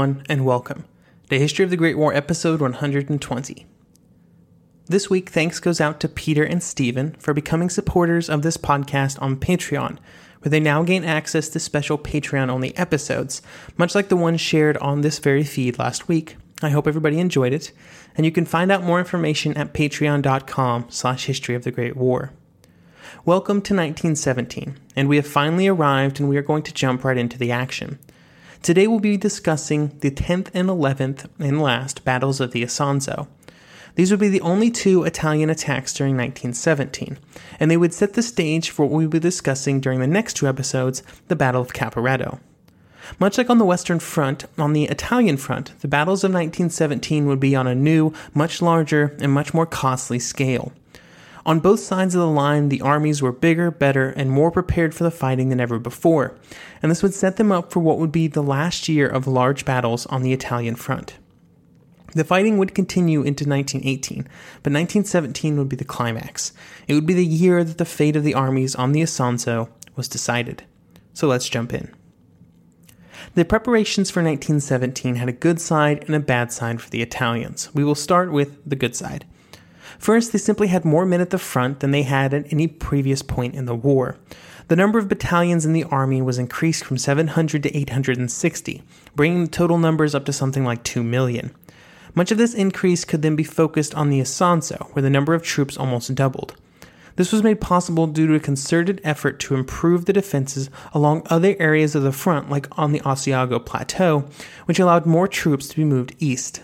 Everyone, and welcome to History of the Great War, episode 120. This week, thanks goes out to Peter and Stephen for becoming supporters of this podcast on Patreon, where they now gain access to special Patreon only episodes, much like the one shared on this very feed last week. I hope everybody enjoyed it, and you can find out more information at patreon.com slash history of the Great War. Welcome to 1917, and we have finally arrived and we are going to jump right into the action. Today we'll be discussing the 10th and 11th and last battles of the Isonzo. These would be the only two Italian attacks during 1917, and they would set the stage for what we'll be discussing during the next two episodes, the Battle of Caporetto. Much like on the Western Front, on the Italian front, the battles of 1917 would be on a new, much larger, and much more costly scale. On both sides of the line, the armies were bigger, better, and more prepared for the fighting than ever before, and this would set them up for what would be the last year of large battles on the Italian front. The fighting would continue into 1918, but 1917 would be the climax. It would be the year that the fate of the armies on the Isonzo was decided. So let's jump in. The preparations for 1917 had a good side and a bad side for the Italians. We will start with the good side. First, they simply had more men at the front than they had at any previous point in the war. The number of battalions in the army was increased from 700 to 860, bringing the total numbers up to something like 2 million. Much of this increase could then be focused on the Isonzo, where the number of troops almost doubled. This was made possible due to a concerted effort to improve the defenses along other areas of the front, like on the Asiago Plateau, which allowed more troops to be moved east.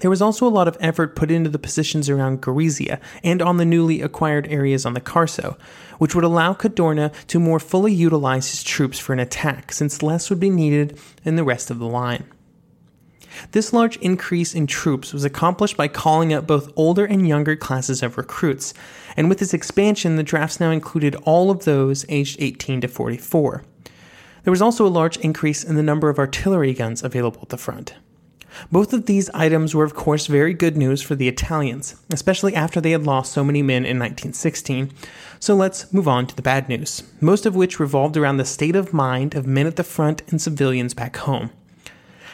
There was also a lot of effort put into the positions around Gorizia and on the newly acquired areas on the Carso, which would allow Cadorna to more fully utilize his troops for an attack, since less would be needed in the rest of the line. This large increase in troops was accomplished by calling up both older and younger classes of recruits, and with this expansion, the drafts now included all of those aged 18 to 44. There was also a large increase in the number of artillery guns available at the front. Both of these items were, of course, very good news for the Italians, especially after they had lost so many men in 1916. So let's move on to the bad news, most of which revolved around the state of mind of men at the front and civilians back home.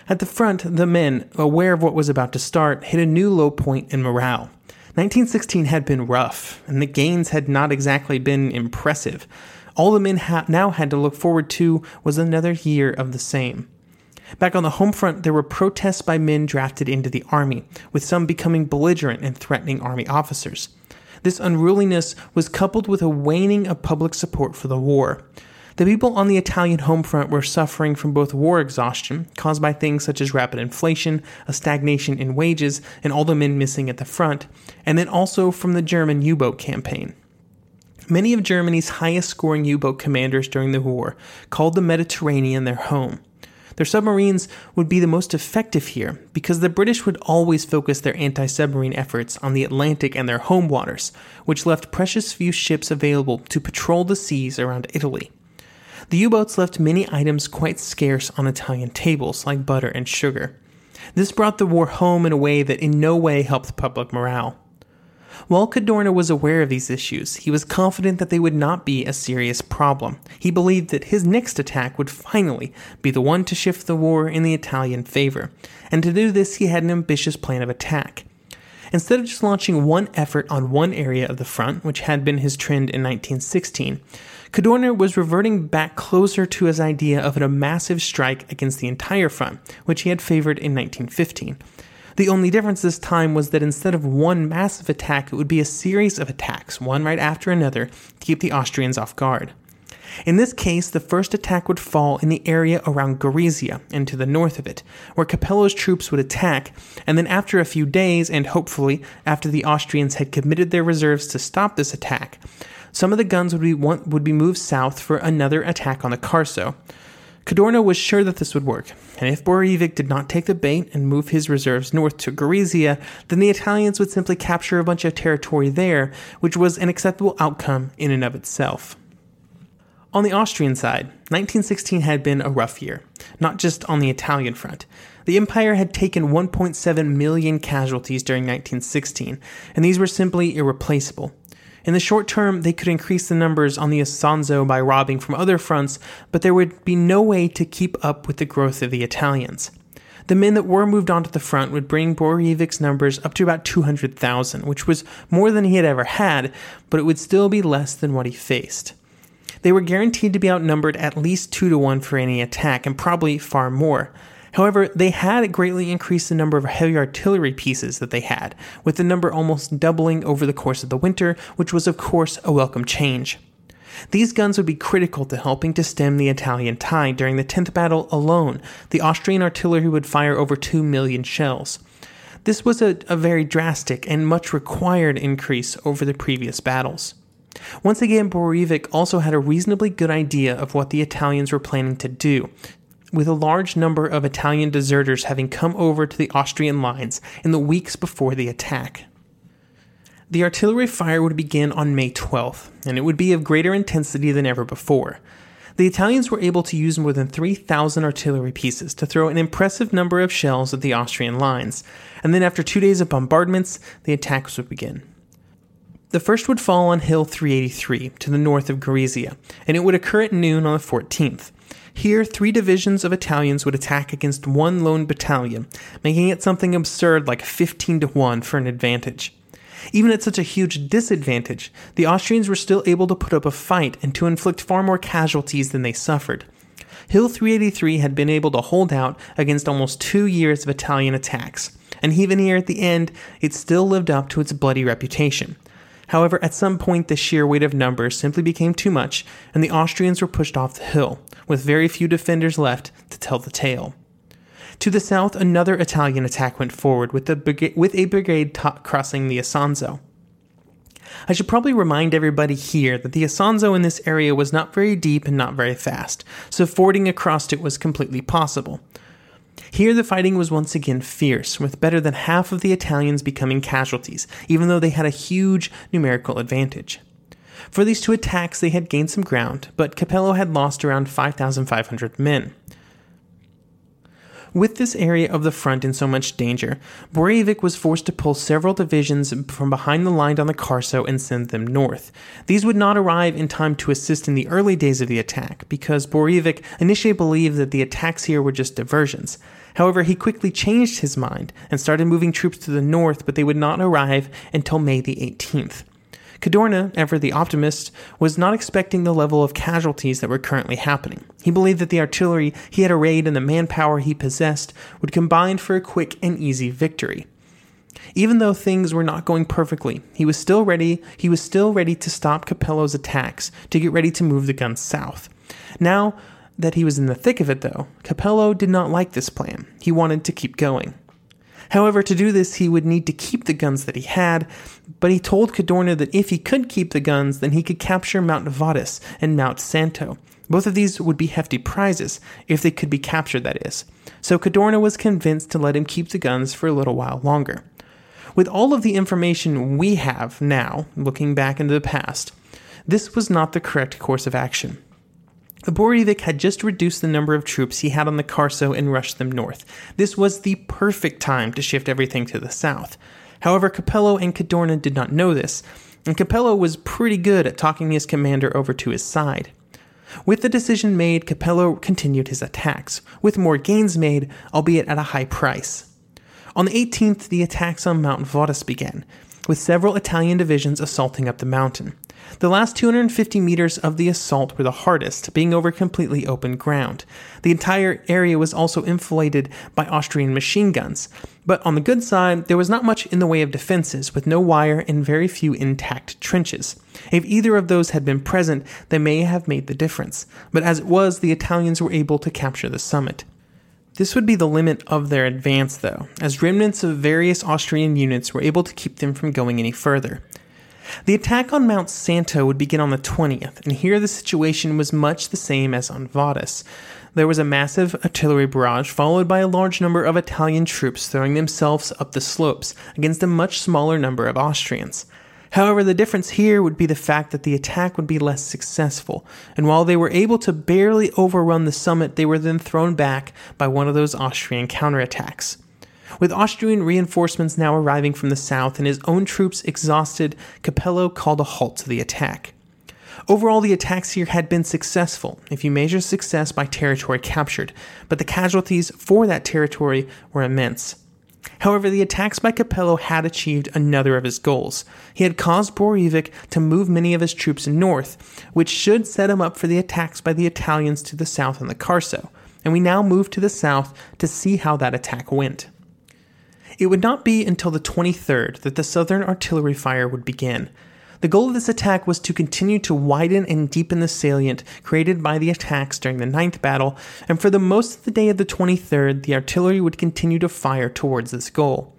At the front, the men, aware of what was about to start, hit a new low point in morale. 1916 had been rough, and the gains had not exactly been impressive. All the men ha- now had to look forward to was another year of the same. Back on the home front, there were protests by men drafted into the army, with some becoming belligerent and threatening army officers. This unruliness was coupled with a waning of public support for the war. The people on the Italian home front were suffering from both war exhaustion, caused by things such as rapid inflation, a stagnation in wages, and all the men missing at the front, and then also from the German U boat campaign. Many of Germany's highest scoring U boat commanders during the war called the Mediterranean their home. Their submarines would be the most effective here because the British would always focus their anti submarine efforts on the Atlantic and their home waters, which left precious few ships available to patrol the seas around Italy. The U boats left many items quite scarce on Italian tables, like butter and sugar. This brought the war home in a way that in no way helped public morale. While Cadorna was aware of these issues, he was confident that they would not be a serious problem. He believed that his next attack would finally be the one to shift the war in the Italian favor, and to do this, he had an ambitious plan of attack. Instead of just launching one effort on one area of the front, which had been his trend in 1916, Cadorna was reverting back closer to his idea of a massive strike against the entire front, which he had favored in 1915. The only difference this time was that instead of one massive attack, it would be a series of attacks, one right after another, to keep the Austrians off guard. In this case, the first attack would fall in the area around Gorizia and to the north of it, where Capello's troops would attack, and then after a few days, and hopefully after the Austrians had committed their reserves to stop this attack, some of the guns would be, would be moved south for another attack on the Carso. Cadorna was sure that this would work, and if Borojevic did not take the bait and move his reserves north to Gorizia, then the Italians would simply capture a bunch of territory there, which was an acceptable outcome in and of itself. On the Austrian side, 1916 had been a rough year, not just on the Italian front. The Empire had taken 1.7 million casualties during 1916, and these were simply irreplaceable. In the short term, they could increase the numbers on the Isonzo by robbing from other fronts, but there would be no way to keep up with the growth of the Italians. The men that were moved onto the front would bring Borojevic's numbers up to about 200,000, which was more than he had ever had, but it would still be less than what he faced. They were guaranteed to be outnumbered at least 2 to 1 for any attack, and probably far more. However, they had greatly increased the number of heavy artillery pieces that they had, with the number almost doubling over the course of the winter, which was, of course, a welcome change. These guns would be critical to helping to stem the Italian tide during the 10th battle alone. The Austrian artillery would fire over 2 million shells. This was a, a very drastic and much required increase over the previous battles. Once again, Borojevic also had a reasonably good idea of what the Italians were planning to do, with a large number of Italian deserters having come over to the Austrian lines in the weeks before the attack. The artillery fire would begin on May 12th, and it would be of greater intensity than ever before. The Italians were able to use more than 3,000 artillery pieces to throw an impressive number of shells at the Austrian lines, and then after two days of bombardments, the attacks would begin. The first would fall on Hill 383 to the north of Gorizia, and it would occur at noon on the 14th. Here, three divisions of Italians would attack against one lone battalion, making it something absurd like 15 to 1 for an advantage. Even at such a huge disadvantage, the Austrians were still able to put up a fight and to inflict far more casualties than they suffered. Hill 383 had been able to hold out against almost two years of Italian attacks, and even here at the end, it still lived up to its bloody reputation. However, at some point, the sheer weight of numbers simply became too much, and the Austrians were pushed off the hill, with very few defenders left to tell the tale. To the south, another Italian attack went forward with, with a brigade t- crossing the Isonzo. I should probably remind everybody here that the Isonzo in this area was not very deep and not very fast, so fording across it was completely possible. Here, the fighting was once again fierce, with better than half of the Italians becoming casualties, even though they had a huge numerical advantage. For these two attacks, they had gained some ground, but Capello had lost around 5,500 men. With this area of the front in so much danger, Borojevic was forced to pull several divisions from behind the line on the Carso and send them north. These would not arrive in time to assist in the early days of the attack, because Borojevic initially believed that the attacks here were just diversions. However, he quickly changed his mind and started moving troops to the north, but they would not arrive until May the 18th. Cadorna, ever the optimist, was not expecting the level of casualties that were currently happening. He believed that the artillery he had arrayed and the manpower he possessed would combine for a quick and easy victory. Even though things were not going perfectly, he was still ready, he was still ready to stop Capello's attacks, to get ready to move the guns south. Now that he was in the thick of it though, Capello did not like this plan. He wanted to keep going. However, to do this, he would need to keep the guns that he had, but he told Cadorna that if he could keep the guns, then he could capture Mount Vodice and Mount Santo. Both of these would be hefty prizes, if they could be captured, that is. So Cadorna was convinced to let him keep the guns for a little while longer. With all of the information we have now, looking back into the past, this was not the correct course of action. Borojevic had just reduced the number of troops he had on the Carso and rushed them north. This was the perfect time to shift everything to the south. However, Capello and Cadorna did not know this, and Capello was pretty good at talking his commander over to his side. With the decision made, Capello continued his attacks, with more gains made, albeit at a high price. On the 18th, the attacks on Mount Vodice began, with several Italian divisions assaulting up the mountain. The last 250 meters of the assault were the hardest, being over completely open ground. The entire area was also enfiladed by Austrian machine guns. But on the good side, there was not much in the way of defenses, with no wire and very few intact trenches. If either of those had been present, they may have made the difference. But as it was, the Italians were able to capture the summit. This would be the limit of their advance, though, as remnants of various Austrian units were able to keep them from going any further. The attack on Mount Santo would begin on the 20th, and here the situation was much the same as on Vodice. There was a massive artillery barrage, followed by a large number of Italian troops throwing themselves up the slopes against a much smaller number of Austrians. However, the difference here would be the fact that the attack would be less successful, and while they were able to barely overrun the summit, they were then thrown back by one of those Austrian counterattacks. With Austrian reinforcements now arriving from the south and his own troops exhausted, Capello called a halt to the attack. Overall, the attacks here had been successful, if you measure success by territory captured, but the casualties for that territory were immense. However, the attacks by Capello had achieved another of his goals. He had caused Borojevic to move many of his troops north, which should set him up for the attacks by the Italians to the south on the Carso. And we now move to the south to see how that attack went. It would not be until the 23rd that the Southern artillery fire would begin. The goal of this attack was to continue to widen and deepen the salient created by the attacks during the Ninth Battle, and for the most of the day of the 23rd, the artillery would continue to fire towards this goal.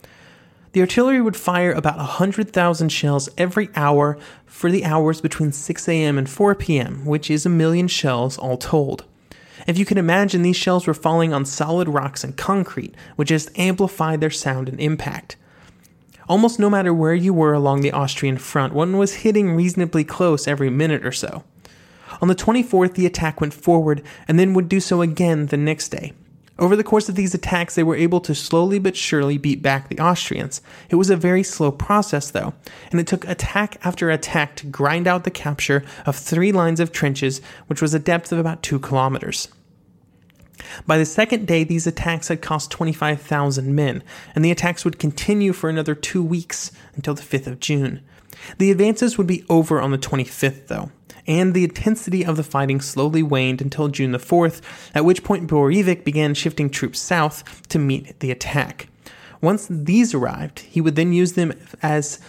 The artillery would fire about 100,000 shells every hour for the hours between 6 a.m. and 4 p.m., which is a million shells all told. If you can imagine, these shells were falling on solid rocks and concrete, which just amplified their sound and impact. Almost no matter where you were along the Austrian front, one was hitting reasonably close every minute or so. On the 24th, the attack went forward and then would do so again the next day. Over the course of these attacks, they were able to slowly but surely beat back the Austrians. It was a very slow process, though, and it took attack after attack to grind out the capture of three lines of trenches, which was a depth of about two kilometers. By the second day, these attacks had cost 25,000 men, and the attacks would continue for another two weeks until the 5th of June. The advances would be over on the 25th, though and the intensity of the fighting slowly waned until June the 4th, at which point Borojevic began shifting troops south to meet the attack. Once these arrived, he would then use them as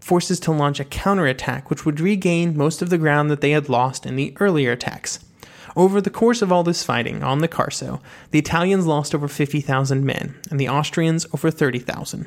forces to launch a counterattack, which would regain most of the ground that they had lost in the earlier attacks. Over the course of all this fighting on the Carso, the Italians lost over 50,000 men, and the Austrians over 30,000.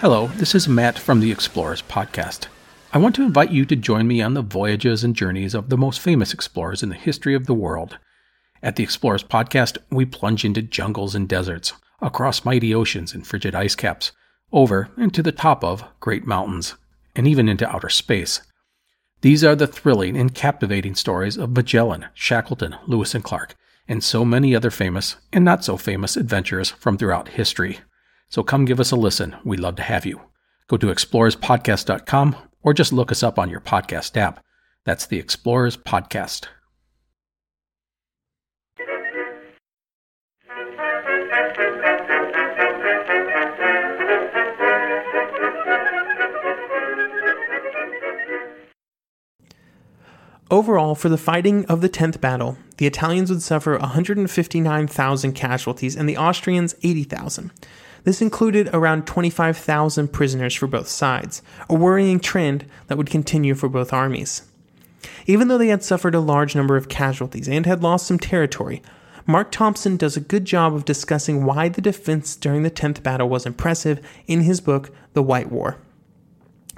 Hello, this is Matt from the Explorers Podcast. I want to invite you to join me on the voyages and journeys of the most famous explorers in the history of the world. At the Explorers Podcast, we plunge into jungles and deserts, across mighty oceans and frigid ice caps, over and to the top of great mountains, and even into outer space. These are the thrilling and captivating stories of Magellan, Shackleton, Lewis and Clark, and so many other famous and not so famous adventurers from throughout history. So come give us a listen. We'd love to have you. Go to explorerspodcast.com or just look us up on your podcast app. That's the Explorers Podcast. Overall, for the fighting of the 10th battle, the Italians would suffer 159,000 casualties and the Austrians 80,000. This included around 25,000 prisoners for both sides, a worrying trend that would continue for both armies. Even though they had suffered a large number of casualties and had lost some territory, Mark Thompson does a good job of discussing why the defense during the 10th battle was impressive in his book, The White War.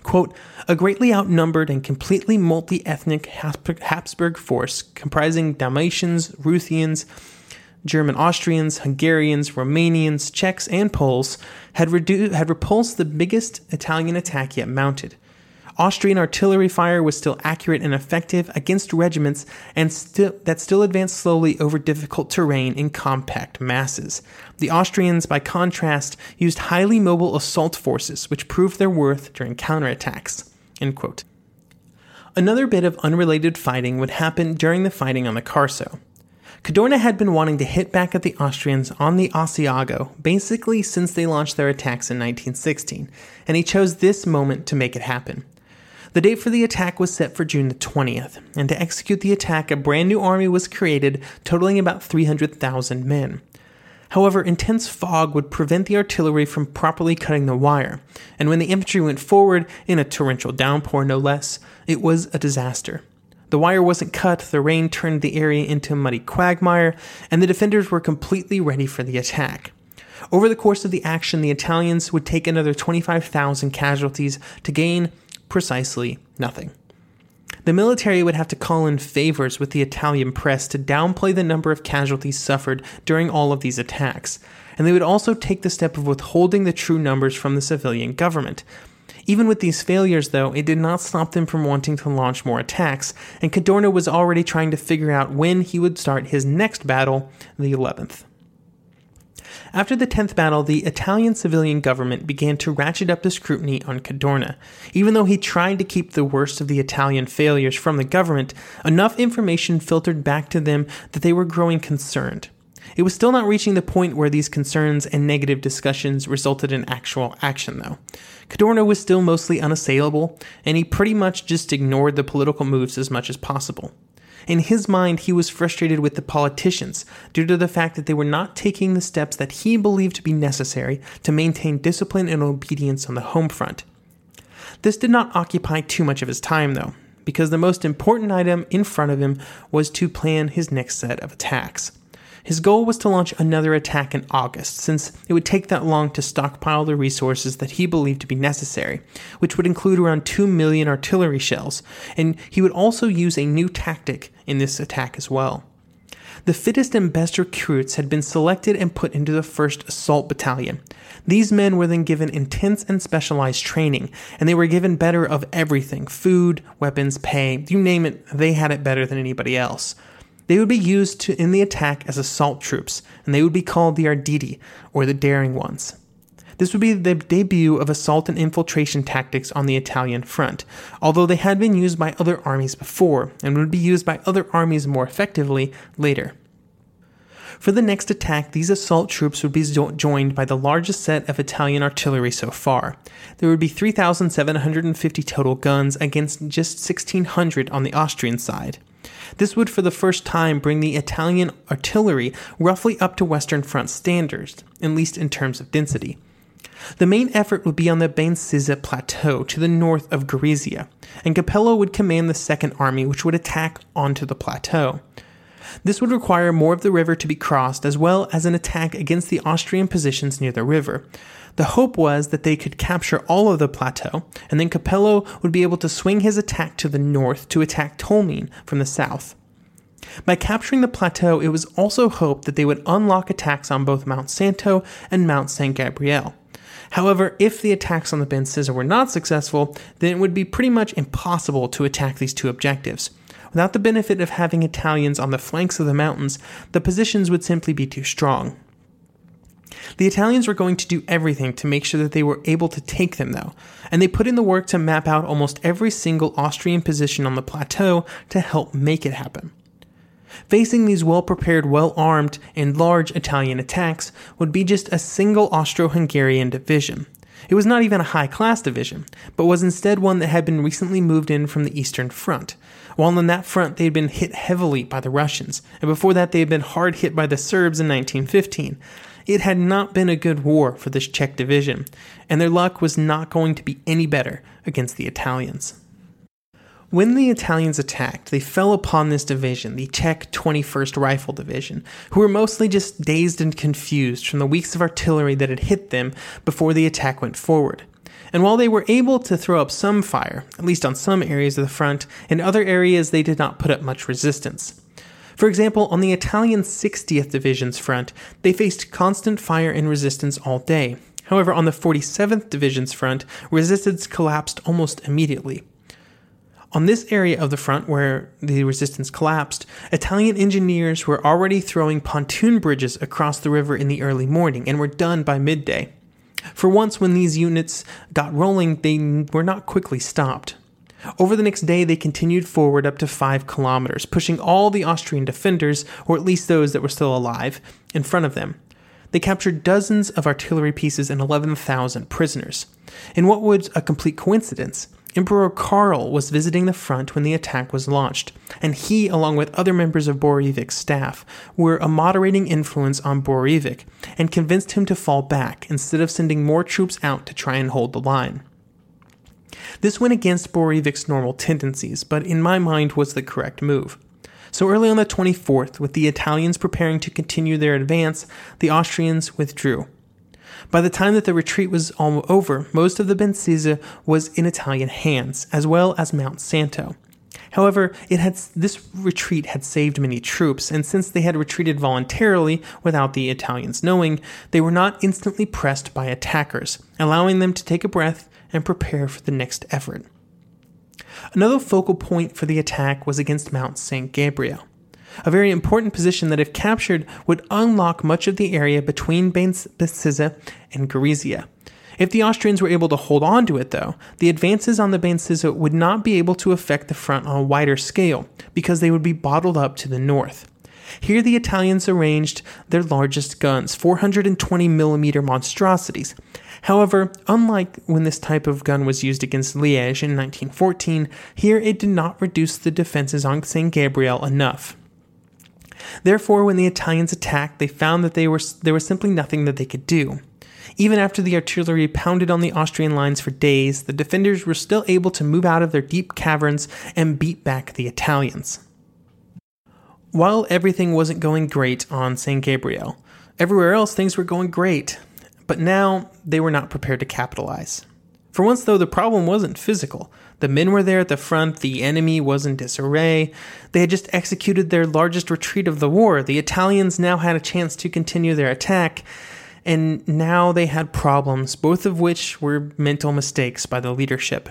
Quote, a greatly outnumbered and completely multi ethnic Habsburg force comprising Dalmatians, Ruthenians, German Austrians, Hungarians, Romanians, Czechs, and Poles had, redu- had repulsed the biggest Italian attack yet mounted. Austrian artillery fire was still accurate and effective against regiments and that still advanced slowly over difficult terrain in compact masses. The Austrians, by contrast, used highly mobile assault forces, which proved their worth during counterattacks. Another bit of unrelated fighting would happen during the fighting on the Carso. Cadorna had been wanting to hit back at the Austrians on the Asiago basically since they launched their attacks in 1916, and he chose this moment to make it happen. The date for the attack was set for June the 20th, and to execute the attack, a brand new army was created, totaling about 300,000 men. However, intense fog would prevent the artillery from properly cutting the wire, and when the infantry went forward, in a torrential downpour no less, it was a disaster. The wire wasn't cut, the rain turned the area into a muddy quagmire, and the defenders were completely ready for the attack. Over the course of the action, the Italians would take another 25,000 casualties to gain precisely nothing. The military would have to call in favors with the Italian press to downplay the number of casualties suffered during all of these attacks, and they would also take the step of withholding the true numbers from the civilian government. Even with these failures, though, it did not stop them from wanting to launch more attacks, and Cadorna was already trying to figure out when he would start his next battle, the 11th. After the 10th battle, the Italian civilian government began to ratchet up the scrutiny on Cadorna. Even though he tried to keep the worst of the Italian failures from the government, enough information filtered back to them that they were growing concerned. It was still not reaching the point where these concerns and negative discussions resulted in actual action, though. Cadorna was still mostly unassailable, and he pretty much just ignored the political moves as much as possible. In his mind, he was frustrated with the politicians due to the fact that they were not taking the steps that he believed to be necessary to maintain discipline and obedience on the home front. This did not occupy too much of his time, though, because the most important item in front of him was to plan his next set of attacks. His goal was to launch another attack in August, since it would take that long to stockpile the resources that he believed to be necessary, which would include around 2 million artillery shells, and he would also use a new tactic in this attack as well. The fittest and best recruits had been selected and put into the 1st Assault Battalion. These men were then given intense and specialized training, and they were given better of everything food, weapons, pay, you name it, they had it better than anybody else. They would be used to, in the attack as assault troops, and they would be called the Arditi, or the Daring Ones. This would be the debut of assault and infiltration tactics on the Italian front, although they had been used by other armies before, and would be used by other armies more effectively later. For the next attack, these assault troops would be joined by the largest set of Italian artillery so far. There would be 3,750 total guns against just 1,600 on the Austrian side. This would, for the first time, bring the Italian artillery roughly up to Western Front standards, at least in terms of density. The main effort would be on the Bainsizza Plateau to the north of Gorizia, and Capello would command the Second Army, which would attack onto the plateau. This would require more of the river to be crossed, as well as an attack against the Austrian positions near the river. The hope was that they could capture all of the plateau, and then Capello would be able to swing his attack to the north to attack Tolmin from the south. By capturing the plateau, it was also hoped that they would unlock attacks on both Mount Santo and Mount San Gabriel. However, if the attacks on the Bainsizza were not successful, then it would be pretty much impossible to attack these two objectives. Without the benefit of having Italians on the flanks of the mountains, the positions would simply be too strong. The Italians were going to do everything to make sure that they were able to take them, though, and they put in the work to map out almost every single Austrian position on the plateau to help make it happen. Facing these well prepared, well armed, and large Italian attacks would be just a single Austro Hungarian division. It was not even a high class division, but was instead one that had been recently moved in from the Eastern Front. While on that front they had been hit heavily by the Russians, and before that they had been hard hit by the Serbs in 1915. It had not been a good war for this Czech division, and their luck was not going to be any better against the Italians. When the Italians attacked, they fell upon this division, the Czech 21st Rifle Division, who were mostly just dazed and confused from the weeks of artillery that had hit them before the attack went forward. And while they were able to throw up some fire, at least on some areas of the front, in other areas they did not put up much resistance. For example, on the Italian 60th Division's front, they faced constant fire and resistance all day. However, on the 47th Division's front, resistance collapsed almost immediately. On this area of the front where the resistance collapsed, Italian engineers were already throwing pontoon bridges across the river in the early morning and were done by midday. For once, when these units got rolling, they were not quickly stopped. Over the next day, they continued forward up to five kilometers, pushing all the Austrian defenders, or at least those that were still alive, in front of them. They captured dozens of artillery pieces and 11,000 prisoners. In what was a complete coincidence, Emperor Karl was visiting the front when the attack was launched, and he, along with other members of Borojevic's staff, were a moderating influence on Borojevic and convinced him to fall back instead of sending more troops out to try and hold the line. This went against Borojevic's normal tendencies, but in my mind was the correct move. So early on the 24th, with the Italians preparing to continue their advance, the Austrians withdrew. By the time that the retreat was all over, most of the Bainsizza was in Italian hands, as well as Mount Santo. However, it had this retreat had saved many troops, and since they had retreated voluntarily without the Italians knowing, they were not instantly pressed by attackers, allowing them to take a breath and prepare for the next effort. Another focal point for the attack was against Mount St. Gabriel a very important position that, if captured, would unlock much of the area between Bainsizza and Gorizia. If the Austrians were able to hold on to it, though, the advances on the Bainsizza would not be able to affect the front on a wider scale because they would be bottled up to the north. Here, the Italians arranged their largest guns, 420 millimeter monstrosities. However, unlike when this type of gun was used against Liège in 1914, here it did not reduce the defenses on St. Gabriel enough. Therefore, when the Italians attacked, they found that they were, there was simply nothing that they could do. Even after the artillery pounded on the Austrian lines for days, the defenders were still able to move out of their deep caverns and beat back the Italians. While everything wasn't going great on St. Gabriel, everywhere else things were going great, but now they were not prepared to capitalize. For once, though, the problem wasn't physical. The men were there at the front, the enemy was in disarray. They had just executed their largest retreat of the war. The Italians now had a chance to continue their attack, and now they had problems, both of which were mental mistakes by the leadership.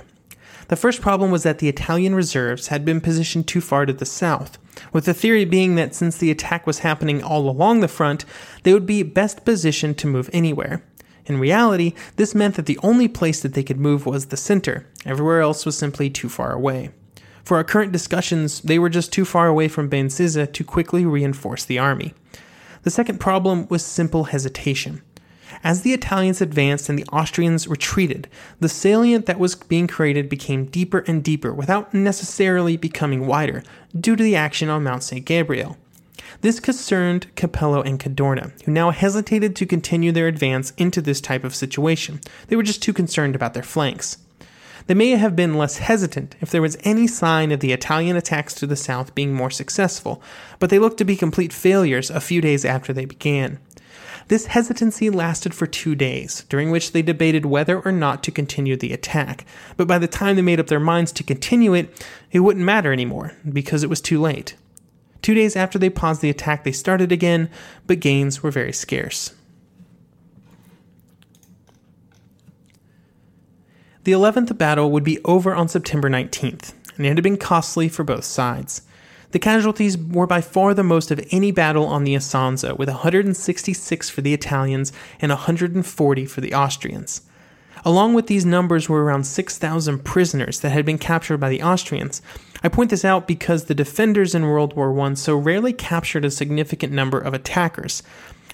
The first problem was that the Italian reserves had been positioned too far to the south, with the theory being that since the attack was happening all along the front, they would be best positioned to move anywhere. In reality, this meant that the only place that they could move was the center. Everywhere else was simply too far away. For our current discussions, they were just too far away from Bainsizza to quickly reinforce the army. The second problem was simple hesitation. As the Italians advanced and the Austrians retreated, the salient that was being created became deeper and deeper without necessarily becoming wider due to the action on Mount St. Gabriel. This concerned Capello and Cadorna, who now hesitated to continue their advance into this type of situation. They were just too concerned about their flanks. They may have been less hesitant if there was any sign of the Italian attacks to the south being more successful, but they looked to be complete failures a few days after they began. This hesitancy lasted for two days, during which they debated whether or not to continue the attack. But by the time they made up their minds to continue it, it wouldn't matter anymore, because it was too late. Two days after they paused the attack, they started again, but gains were very scarce. The 11th battle would be over on September 19th, and it had been costly for both sides. The casualties were by far the most of any battle on the Isonzo, with 166 for the Italians and 140 for the Austrians. Along with these numbers were around 6,000 prisoners that had been captured by the Austrians. I point this out because the defenders in World War I so rarely captured a significant number of attackers.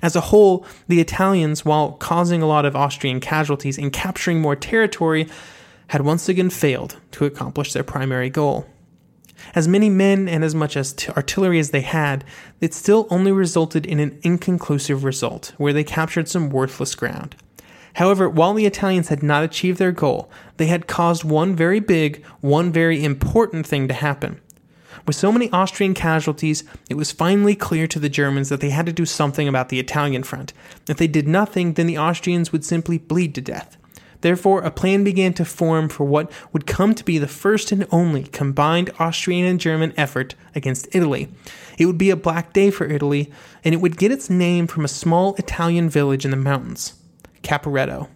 As a whole, the Italians, while causing a lot of Austrian casualties and capturing more territory, had once again failed to accomplish their primary goal. As many men and as much as t- artillery as they had, it still only resulted in an inconclusive result, where they captured some worthless ground. However, while the Italians had not achieved their goal, they had caused one very big, one very important thing to happen. With so many Austrian casualties, it was finally clear to the Germans that they had to do something about the Italian front. If they did nothing, then the Austrians would simply bleed to death. Therefore, a plan began to form for what would come to be the first and only combined Austrian and German effort against Italy. It would be a black day for Italy, and it would get its name from a small Italian village in the mountains. Caporetto.